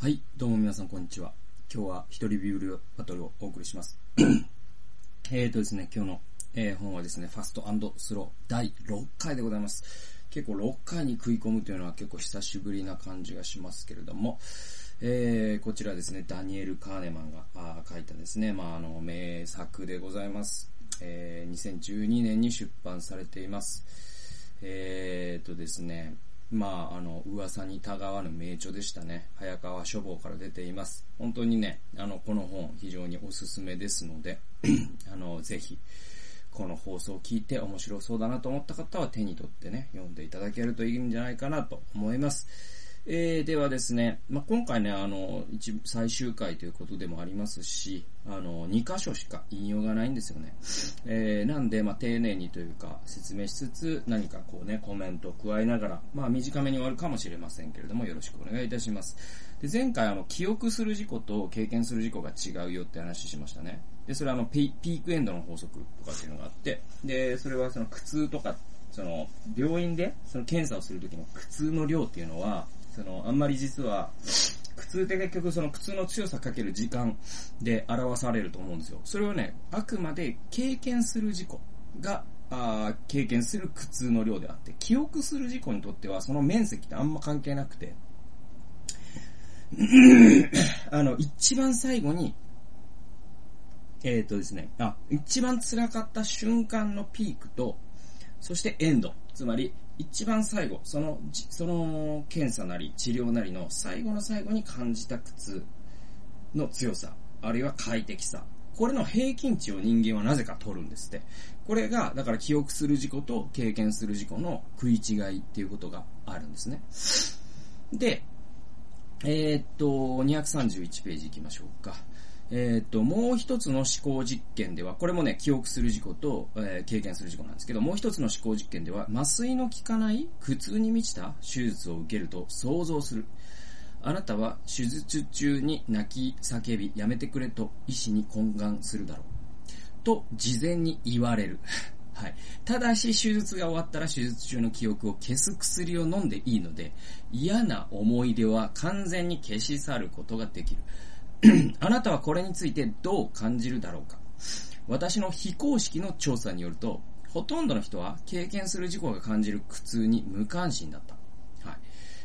はい、どうも皆さんこんにちは。今日は一人ビュールバトルをお送りします。えーとですね、今日の、えー本はですね、ファストスロー第6回でございます。結構6回に食い込むというのは結構久しぶりな感じがしますけれども、えー、こちらですね、ダニエル・カーネマンがあ書いたですね、まああの、名作でございます。えー、2012年に出版されています。えーとですね、まあ、あの、噂にたがわぬ名著でしたね。早川書房から出ています。本当にね、あの、この本非常におすすめですので、あの、ぜひ、この放送を聞いて面白そうだなと思った方は手に取ってね、読んでいただけるといいんじゃないかなと思います。えー、ではですね、まあ、今回ね、あの、一、最終回ということでもありますし、あの、2箇所しか引用がないんですよね。えー、なんで、まあ、丁寧にというか、説明しつつ、何かこうね、コメントを加えながら、まあ、短めに終わるかもしれませんけれども、よろしくお願いいたします。で、前回あの、記憶する事故と経験する事故が違うよって話しましたね。で、それはあの、ピピークエンドの法則とかっていうのがあって、で、それはその苦痛とか、その、病院で、その検査をするときの苦痛の量っていうのは、その、あんまり実は、苦痛って結局その苦痛の強さかける時間で表されると思うんですよ。それはね、あくまで経験する事故が、あ経験する苦痛の量であって、記憶する事故にとってはその面積ってあんま関係なくて、あの、一番最後に、えっ、とですね、あ、一番辛かった瞬間のピークと、そしてエンド。つまり、一番最後、その、その検査なり治療なりの最後の最後に感じた苦痛の強さ、あるいは快適さ。これの平均値を人間はなぜか取るんですって。これが、だから記憶する事故と経験する事故の食い違いっていうことがあるんですね。で、えーっと、231ページ行きましょうか。えーと、もう一つの思考実験では、これもね、記憶する事故と、えー経験する事故なんですけど、もう一つの思考実験では、麻酔の効かない苦痛に満ちた手術を受けると想像する。あなたは手術中に泣き叫び、やめてくれと医師に懇願するだろう。と、事前に言われる。はい。ただし、手術が終わったら手術中の記憶を消す薬を飲んでいいので、嫌な思い出は完全に消し去ることができる。あなたはこれについてどう感じるだろうか？私の非公式の調査によると、ほとんどの人は経験する事故が感じる苦痛に無関心だった。はい。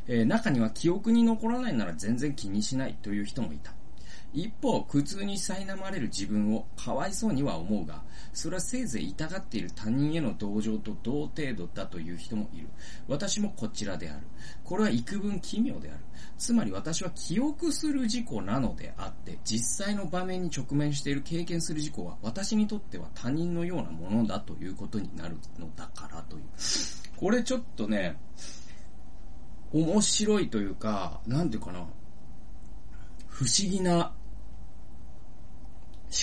えー中には記憶に残らないなら全然気にしないという人もいた。一方、苦痛に苛まれる自分をかわいそうには思うが、それはせいぜい痛がっている他人への同情と同程度だという人もいる。私もこちらである。これは幾分奇妙である。つまり私は記憶する事故なのであって、実際の場面に直面している経験する事故は私にとっては他人のようなものだということになるのだからという。これちょっとね、面白いというか、なんていうかな、不思議な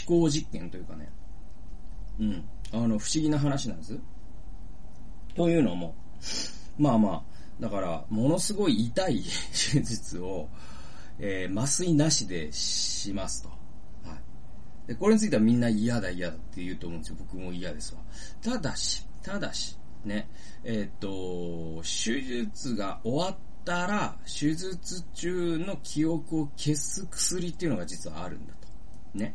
思考実験というかね、うん、あの、不思議な話なんです。というのも、まあまあ、だから、ものすごい痛い 手術を、えー麻酔なしでしますと。はい。で、これについてはみんな嫌だ嫌だって言うと思うんですよ。僕も嫌ですわ。ただし、ただし、ね、えーっと、手術が終わったら、手術中の記憶を消す薬っていうのが実はあるんだと。ね。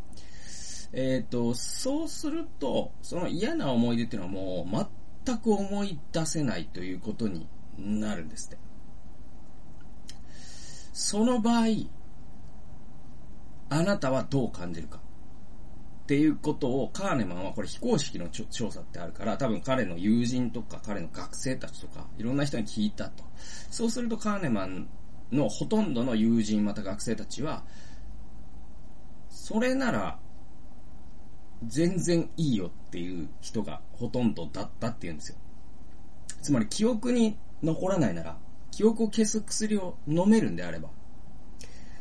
えっ、と、そうすると、その嫌な思い出っていうのはもう全く思い出せないということになるんですって。その場合、あなたはどう感じるかっていうことをカーネマンはこれ非公式の調査ってあるから多分彼の友人とか彼の学生たちとかいろんな人に聞いたと。そうするとカーネマンのほとんどの友人また学生たちはそれなら全然いいよっていう人がほとんどだったっていうんですよ。つまり記憶に残らないなら、記憶を消す薬を飲めるんであれば、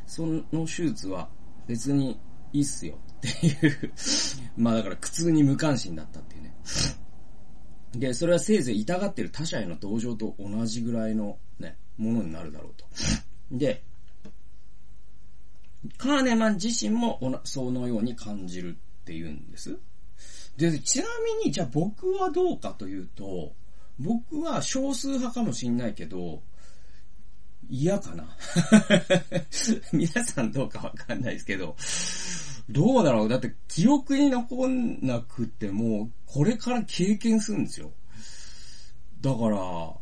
その手術は別にいいっすよっていう まあだから苦痛に無関心だったっていうね。で、それはせいぜい痛がってる他者への同情と同じぐらいのね、ものになるだろうと。で、カーネマン自身もそのように感じるっていうんです。で、ちなみに、じゃあ僕はどうかというと、僕は少数派かもしんないけど、嫌かな 皆さんどうかわかんないですけど、どうだろうだって記憶に残んなくても、これから経験するんですよ。だから、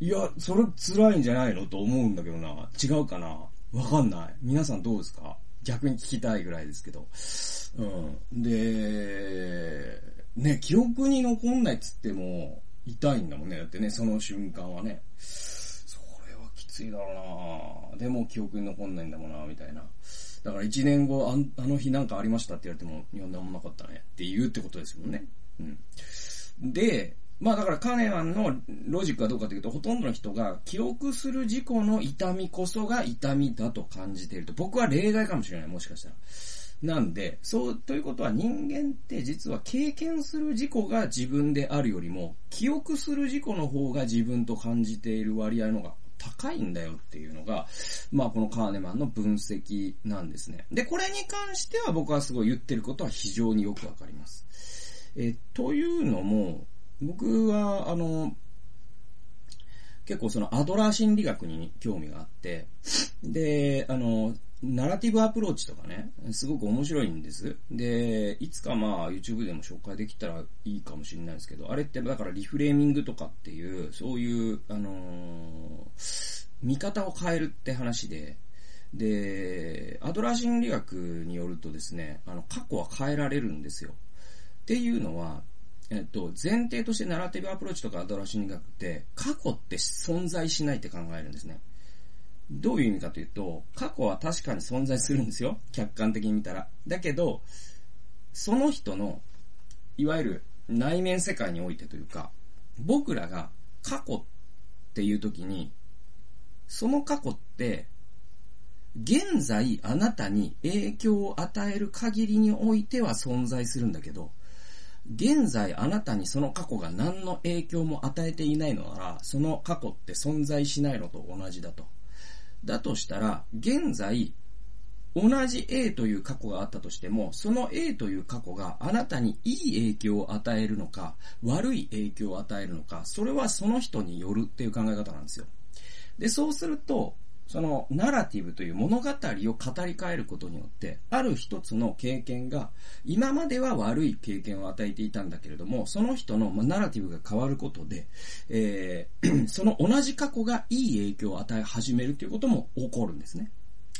いや、それ辛いんじゃないのと思うんだけどな。違うかなわかんない。皆さんどうですか？逆に聞きたいぐらいですけど。うん。で、ね、記憶に残んないっつっても、痛いんだもんね。だってね、その瞬間はね。それはきついだろうなでも記憶に残んないんだもんなみたいな。だから一年後あ、あの日なんかありましたって言われても、いや、なんもなかったねって言うってことですもんね。うん。で、まあだからカーネマンのロジックはどうかというと、ほとんどの人が記憶する事故の痛みこそが痛みだと感じていると。僕は例外かもしれない、もしかしたら。なんで、そう、ということは人間って実は経験する事故が自分であるよりも、記憶する事故の方が自分と感じている割合の方が高いんだよっていうのが、まあこのカーネマンの分析なんですね。で、これに関しては僕はすごい言ってることは非常によくわかります。え、というのも、僕は、あの、結構そのアドラー心理学に興味があって、で、あの、ナラティブアプローチとかね、すごく面白いんです。で、いつかまあ YouTube でも紹介できたらいいかもしれないですけど、あれってだからリフレーミングとかっていう、そういう、あのー、見方を変えるって話で、で、アドラー心理学によるとですね、あの、過去は変えられるんですよ。っていうのは、えっと、前提としてナラティブアプローチとかアドラー心理学って、過去って存在しないって考えるんですね。どういう意味かというと、過去は確かに存在するんですよ。客観的に見たら。だけど、その人の、いわゆる内面世界においてというか、僕らが過去っていう時に、その過去って、現在あなたに影響を与える限りにおいては存在するんだけど、現在あなたにその過去が何の影響も与えていないのなら、その過去って存在しないのと同じだと。だとしたら、現在、同じ A という過去があったとしても、その A という過去があなたにいい影響を与えるのか、悪い影響を与えるのか、それはその人によるっていう考え方なんですよ。で、そうすると、そのナラティブという物語を語り換えることによって、ある一つの経験が、今までは悪い経験を与えていたんだけれども、その人の、まナラティブが変わることで、えー、その同じ過去がいい影響を与え始めるということも起こるんですね。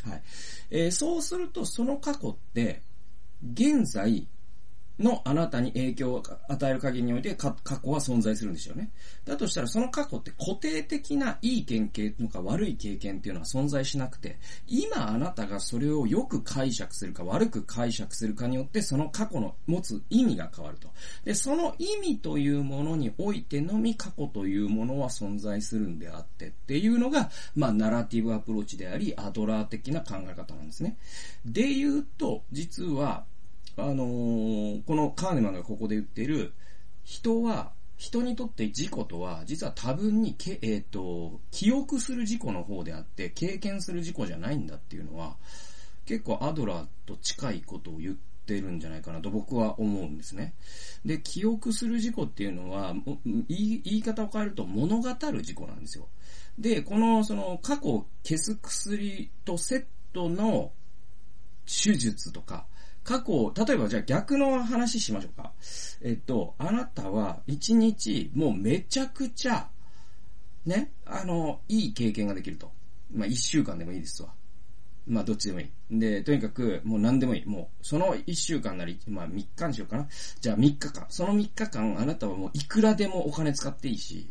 はい。えー、そうすると、その過去って、現在、のあなたに影響を与える限りにおいて過去は存在するんでしょうね。だとしたらその過去って固定的ないい経験とか悪い経験っていうのは存在しなくて、今あなたがそれをよく解釈するか悪く解釈するかによってその過去の持つ意味が変わると。で、その意味というものにおいてのみ過去というものは存在するんであってっていうのが、まあ、ナラティブアプローチであり、アドラー的な考え方なんですね。で言うと、実は、あのー、このカーネマンがここで言っている、人は、人にとって事故とは、実は多分にけ、えっ、ー、と、記憶する事故の方であって、経験する事故じゃないんだっていうのは、結構アドラーと近いことを言ってるんじゃないかなと僕は思うんですね。で、記憶する事故っていうのは、言い言い方を変えると物語る事故なんですよ。で、この、その、過去を消す薬とセットの手術とか、過去、例えばじゃあ逆の話しましょうか。えっと、あなたは一日もうめちゃくちゃ、ね、あの、いい経験ができると。まあ一週間でもいいですわ。まあどっちでもいい。で、とにかくもう何でもいい。もうその一週間なり、まあ三日にしようかな。じゃあ三日間。その三日間あなたはもういくらでもお金使っていいし、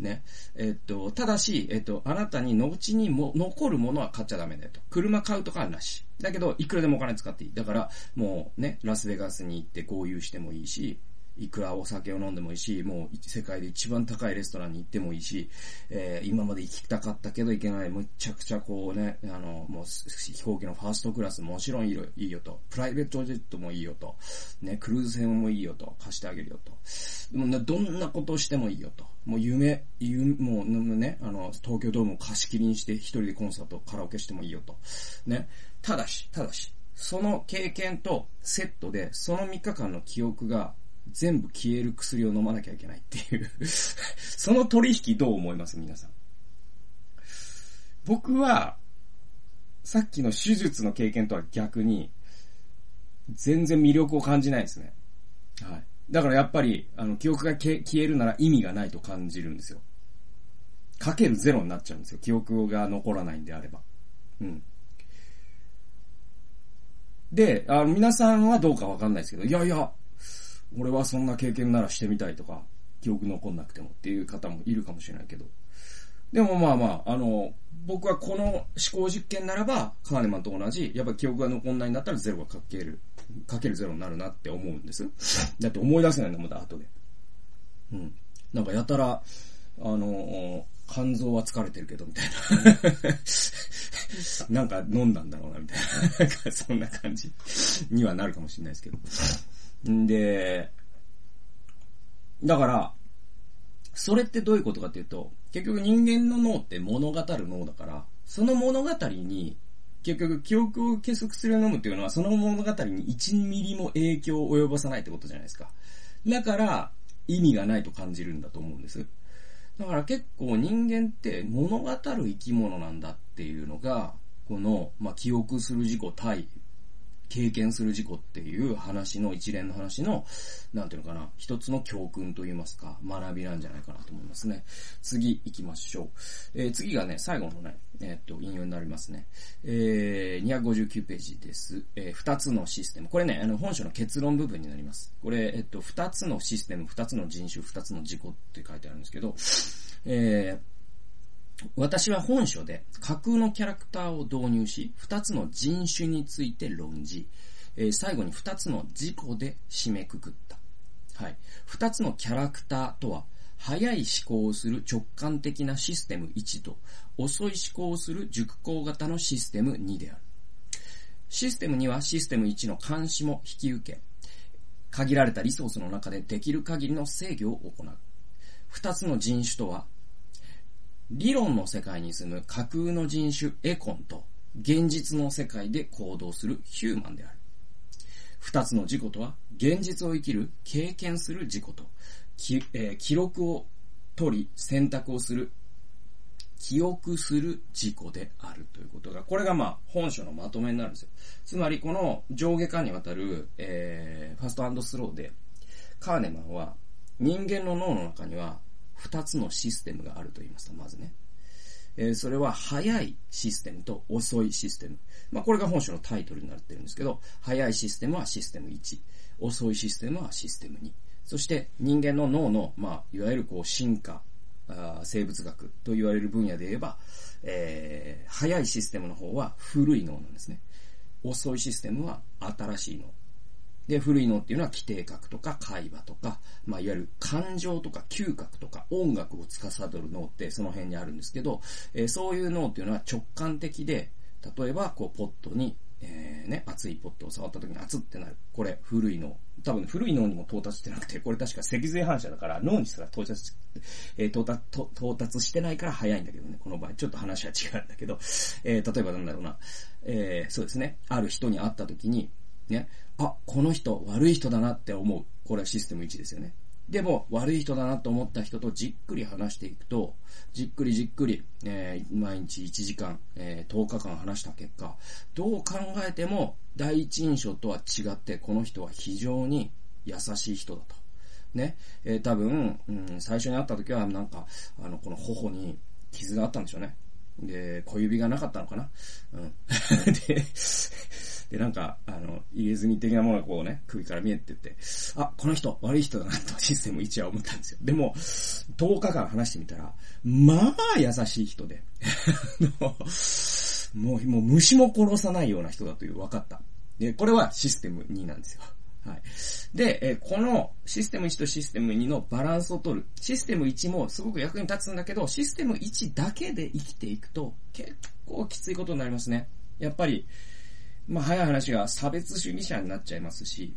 ね。えっと、ただし、えっと、あなたに後にも残るものは買っちゃダメだよと。車買うとかはなし。だけど、いくらでもお金使っていい。だから、もうね、ラスベガスに行って合流してもいいし、いくらお酒を飲んでもいいし、もう世界で一番高いレストランに行ってもいいし、えー、今まで行きたかったけど行けない、むちゃくちゃこうね、あの、もう飛行機のファーストクラスもちろんいいよいいよと、プライベートジェットもいいよと、ね、クルーズ船もいいよと、貸してあげるよと。もう、どんなことをしてもいいよと。もう夢、夢、もうね、あの、東京ドームを貸し切りにして一人でコンサート、カラオケしてもいいよと。ね。ただし、ただし、その経験とセットで、その3日間の記憶が全部消える薬を飲まなきゃいけないっていう その取引どう思います？皆さん。僕は、さっきの手術の経験とは逆に、全然魅力を感じないですね。はい。だからやっぱり、あの、記憶が消えるなら意味がないと感じるんですよ。かけるゼロになっちゃうんですよ。記憶が残らないんであれば。うん。で、あの、皆さんはどうかわかんないですけど、いやいや、俺はそんな経験ならしてみたいとか、記憶残んなくてもっていう方もいるかもしれないけど。でもまあまあ、あの、僕はこの思考実験ならば、カーネマンと同じ、やっぱり記憶が残んないんだったらゼロがかける、かけるゼロになるなって思うんです。だって思い出せないんだもんだ、後で。うん。なんかやたら、あの、肝臓は疲れてるけど、みたいな。なんか飲んだんだろうな、みたいな。なんかそんな感じにはなるかもしれないですけど。んで、だから、それってどういうことかっていうと、結局人間の脳って物語る脳だから、その物語に、結局記憶を消す薬を飲むっていうのは、その物語に1ミリも影響を及ぼさないってことじゃないですか。だから、意味がないと感じるんだと思うんです。だから結構人間って物語る生き物なんだっていうのが、この、まあ、記憶する事故対経験する事故っていう話の、一連の話の、なんていうのかな、一つの教訓といいますか、学びなんじゃないかなと思いますね。次行きましょう。えー、次がね、最後のね、えー、っと、引用になりますね。えー、259ページです。えー、二つのシステム。これね、あの、本書の結論部分になります。これ、えっと、二つのシステム、二つの人種、二つの事故って書いてあるんですけど、えー、私は本書で架空のキャラクターを導入し、二つの人種について論じ、えー、最後に二つの事故で締めくくった。はい。二つのキャラクターとは、早い思考をする直感的なシステム1と、遅い思考をする熟考型のシステム2である。システム2はシステム1の監視も引き受け、限られたリソースの中でできる限りの制御を行う。二つの人種とは、理論の世界に住む架空の人種エコンと現実の世界で行動するヒューマンである。二つの自己とは、現実を生きる、経験する自己と、きえー、記録を取り、選択をする、記憶する自己であるということが、これがまあ本書のまとめになるんですよ。つまりこの上下間にわたる、えー、ファストスローで、カーネマンは人間の脳の中には二つのシステムがあると言いますと、まずね。え、それは早いシステムと遅いシステム。まあ、これが本書のタイトルになってるんですけど、早いシステムはシステム1、遅いシステムはシステム2。そして人間の脳の、まあ、いわゆるこう進化、あ生物学と言われる分野で言えば、えー、早いシステムの方は古い脳なんですね。遅いシステムは新しい脳。で、古い脳っていうのは規定格とか会話とか、まあ、いわゆる感情とか嗅覚とか音楽を司る脳ってその辺にあるんですけど、えー、そういう脳っていうのは直感的で、例えば、こう、ポットに、えー、ね、熱いポットを触った時に熱ってなる。これ、古い脳。多分、古い脳にも到達してなくて、これ確か脊髄反射だから脳にすら到達、えー、到達、到達してないから早いんだけどね、この場合。ちょっと話は違うんだけど、えー、例えばなんだろうな、えー、そうですね、ある人に会った時に、ね、あ、この人悪い人だなって思う。これはシステム1ですよね。でも、悪い人だなと思った人とじっくり話していくと、じっくりじっくり、えー、毎日1時間、えー、10日間話した結果、どう考えても第一印象とは違って、この人は非常に優しい人だと。ね。えー、多分、うん、最初に会った時はなんか、あの、この頬に傷があったんでしょうね。で、小指がなかったのかなうん。で、で、なんか、あの、入れ墨的なものがこうね、首から見えてって、あ、この人、悪い人だなとシステム1は思ったんですよ。でも、10日間話してみたら、まあ、優しい人で、もう、もう虫も殺さないような人だという分かった。で、これはシステム2なんですよ。はい。で、えこのシステム1とシステム2のバランスを取る。システム1もすごく役に立つんだけど、システム1だけで生きていくと結構きついことになりますね。やっぱり、まあ、早い話が差別主義者になっちゃいますし、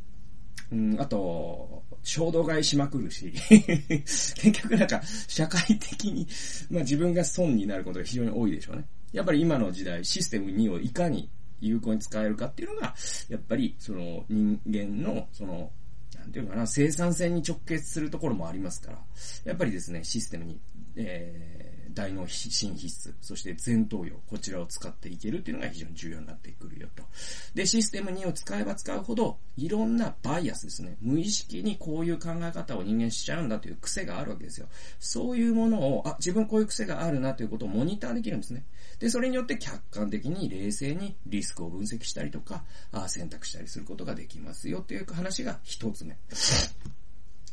うん、あと、衝動買いしまくるし、結局なんか、社会的に、まあ自分が損になることが非常に多いでしょうね。やっぱり今の時代、システム2をいかに有効に使えるかっていうのが、やっぱり、その人間の、その、なんていうかな、生産性に直結するところもありますから、やっぱりですね、システムに、えー大脳新必須、そして前頭葉、こちらを使っていけるっていうのが非常に重要になってくるよと。で、システム2を使えば使うほど、いろんなバイアスですね。無意識にこういう考え方を人間しちゃうんだという癖があるわけですよ。そういうものを、あ、自分こういう癖があるなということをモニターできるんですね。で、それによって客観的に冷静にリスクを分析したりとか、あ選択したりすることができますよという話が一つ目。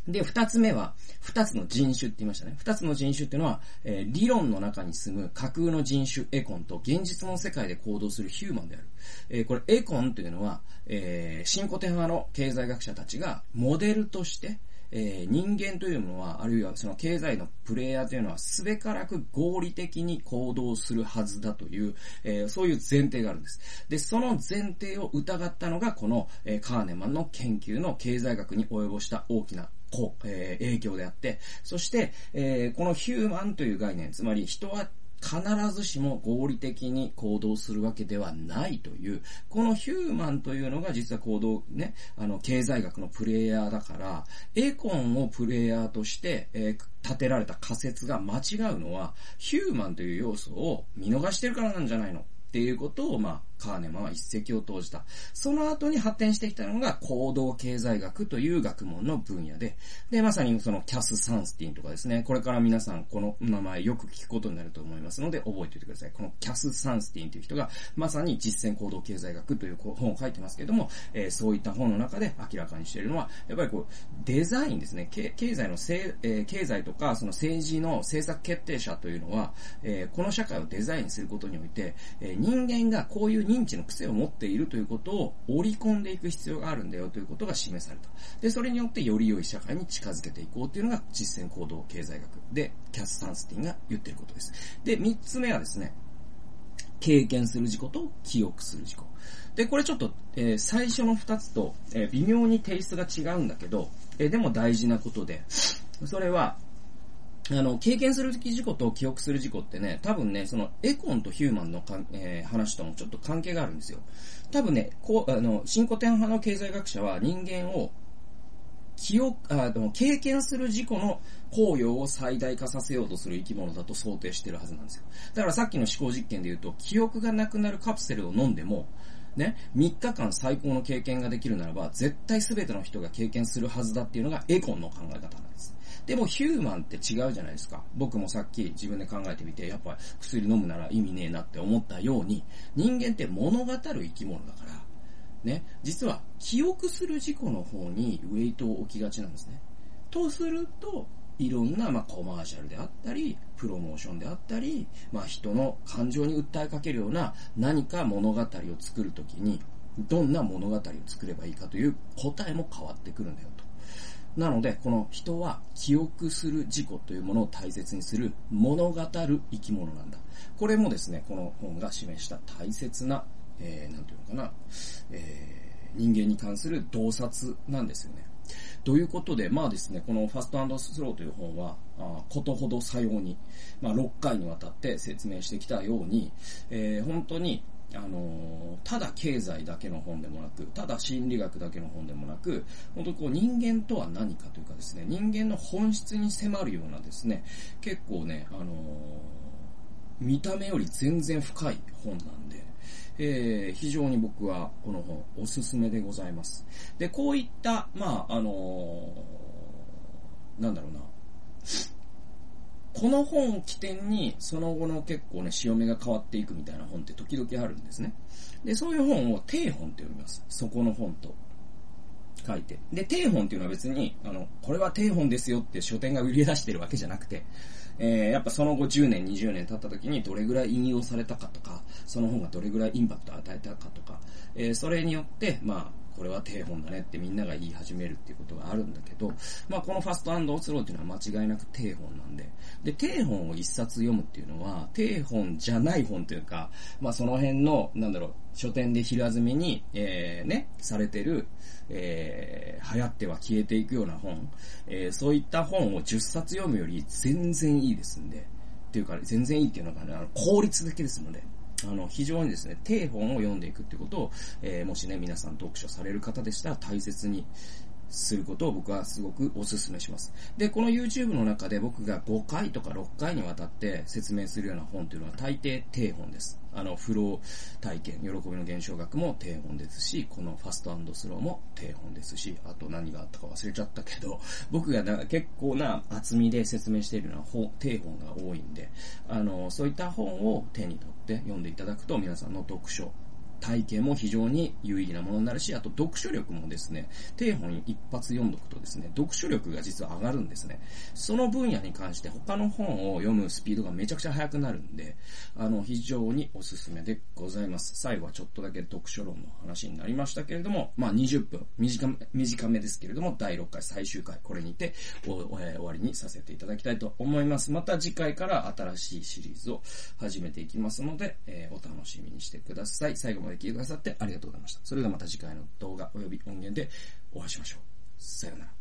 で、二つ目は、二つの人種って言いましたね。二つの人種っていうのは、えー、理論の中に住む架空の人種エコンと現実の世界で行動するヒューマンである。えー、これエコンというのは、えー、新古典派の経済学者たちがモデルとして、えー、人間というものは、あるいはその経済のプレイヤーというのは、すべからく合理的に行動するはずだという、えー、そういう前提があるんです。で、その前提を疑ったのが、この、えー、カーネマンの研究の経済学に及ぼした大きなこう、えー、影響であって、そして、えー、このヒューマンという概念、つまり人は必ずしも合理的に行動するわけではないという、このヒューマンというのが実は行動ね、あの、経済学のプレイヤーだから、エコンをプレイヤーとして、えー、立てられた仮説が間違うのは、ヒューマンという要素を見逃してるからなんじゃないのっていうことを、まあ、カーネマンは一石を投じた。その後に発展してきたのが行動経済学という学問の分野で、で、まさにそのキャス・サンスティンとかですね、これから皆さんこの名前よく聞くことになると思いますので、覚えておいてください。このキャス・サンスティンという人が、まさに実践行動経済学という本を書いてますけれども、えー、そういった本の中で明らかにしているのは、やっぱりこう、デザインですね、経済のせ、えー、経済とか、その政治の政策決定者というのは、えー、この社会をデザインすることにおいて、え人間がこういう認知の癖を持っているということを織り込んでいく必要があるんだよということが示された。で、それによってより良い社会に近づけていこうというのが実践行動経済学で、キャス・サンスティンが言ってることです。で、三つ目はですね、経験する事故と記憶する事故。で、これちょっと、えー、最初の二つと、えー、微妙にテイストが違うんだけど、えー、でも大事なことで、それは、あの、経験する事故と記憶する事故ってね、多分ね、そのエコンとヒューマンのかん、えー、話ともちょっと関係があるんですよ。多分ね、こう、あの、新古典派の経済学者は人間を記憶、あでも経験する事故の効用を最大化させようとする生き物だと想定してるはずなんですよ。だからさっきの思考実験で言うと、記憶がなくなるカプセルを飲んでも、ね、3日間最高の経験ができるならば、絶対全ての人が経験するはずだっていうのがエコンの考え方なんで。もヒューマンって違うじゃないですか。僕もさっき自分で考えてみて、やっぱ薬飲むなら意味ねえなって思ったように、人間って物語る生き物だから、ね、実は記憶する事故の方にウェイトを置きがちなんですね。とすると、いろんな、まあ、コマーシャルであったり、プロモーションであったり、まあ、人の感情に訴えかけるような何か物語を作るときに、どんな物語を作ればいいかという答えも変わってくるんだよと。なので、この人は記憶する事故というものを大切にする物語る生き物なんだ。これもですね、この本が示した大切な、えー、なんていうのかな、えー、人間に関する洞察なんですよね。ということで、まあですね、このファストスローという本は、あことほどさように、まあ6回にわたって説明してきたように、えー、本当にあのただ経済だけの本でもなく、ただ心理学だけの本でもなく、本当こう人間とは何かというかですね、人間の本質に迫るようなですね、結構ね、あの見た目より全然深い本なんで、えー、非常に僕はこの本おすすめでございます。で、こういった、まあ、あのなんだろうな、この本を起点に、その後の結構ね、潮目が変わっていくみたいな本って時々あるんですね。で、そういう本を定本って読みます。そこの本と。書いて。で、定本っていうのは別に、あの、これは定本ですよって書店が売り出してるわけじゃなくて、えー、やっぱその後10年、20年経った時にどれぐらい引用されたかとか、その本がどれぐらいインパクトを与えたかとか、えー、それによって、まあ、これは定本だねってみんなが言い始めるっていうことがあるんだけど、まあこのファストオツローっていうのは間違いなく定本なんで、で、定本を一冊読むっていうのは、定本じゃない本というか、まあその辺の、なんだろう、書店で平積みに、えー、ね、されてる、えー、流行っては消えていくような本、えー、そういった本を10冊読むより全然いいですんで、っていうか、全然いいっていうのがね、あの効率的ですので、あの、非常にですね、定本を読んでいくってことを、えー、もしね、皆さん読書される方でしたら大切にすることを僕はすごくお勧めします。で、この YouTube の中で僕が5回とか6回にわたって説明するような本というのは大抵低本です。あの、フロー体験、喜びの現象学も低本ですし、このファストスローも低本ですし、あと何があったか忘れちゃったけど、僕がな結構な厚みで説明しているのは本、低本が多いんで、あの、そういった本を手に取って読んでいただくと皆さんの読書、体験も非常に有意義なものになるし、あと読書力もですね、低本一発読んどくとですね、読書力が実は上がるんですね。その分野に関して他の本を読むスピードがめちゃくちゃ速くなるんで、あの、非常におすすめでございます。最後はちょっとだけ読書論の話になりましたけれども、まあ20分、短め、短めですけれども、第6回最終回、これにてお、え、終わりにさせていただきたいと思います。また次回から新しいシリーズを始めていきますので、えー、お楽しみにしてください。最後まで聞いてくださってありがとうございました。それではまた次回の動画及び音源でお会いしましょう。さようなら。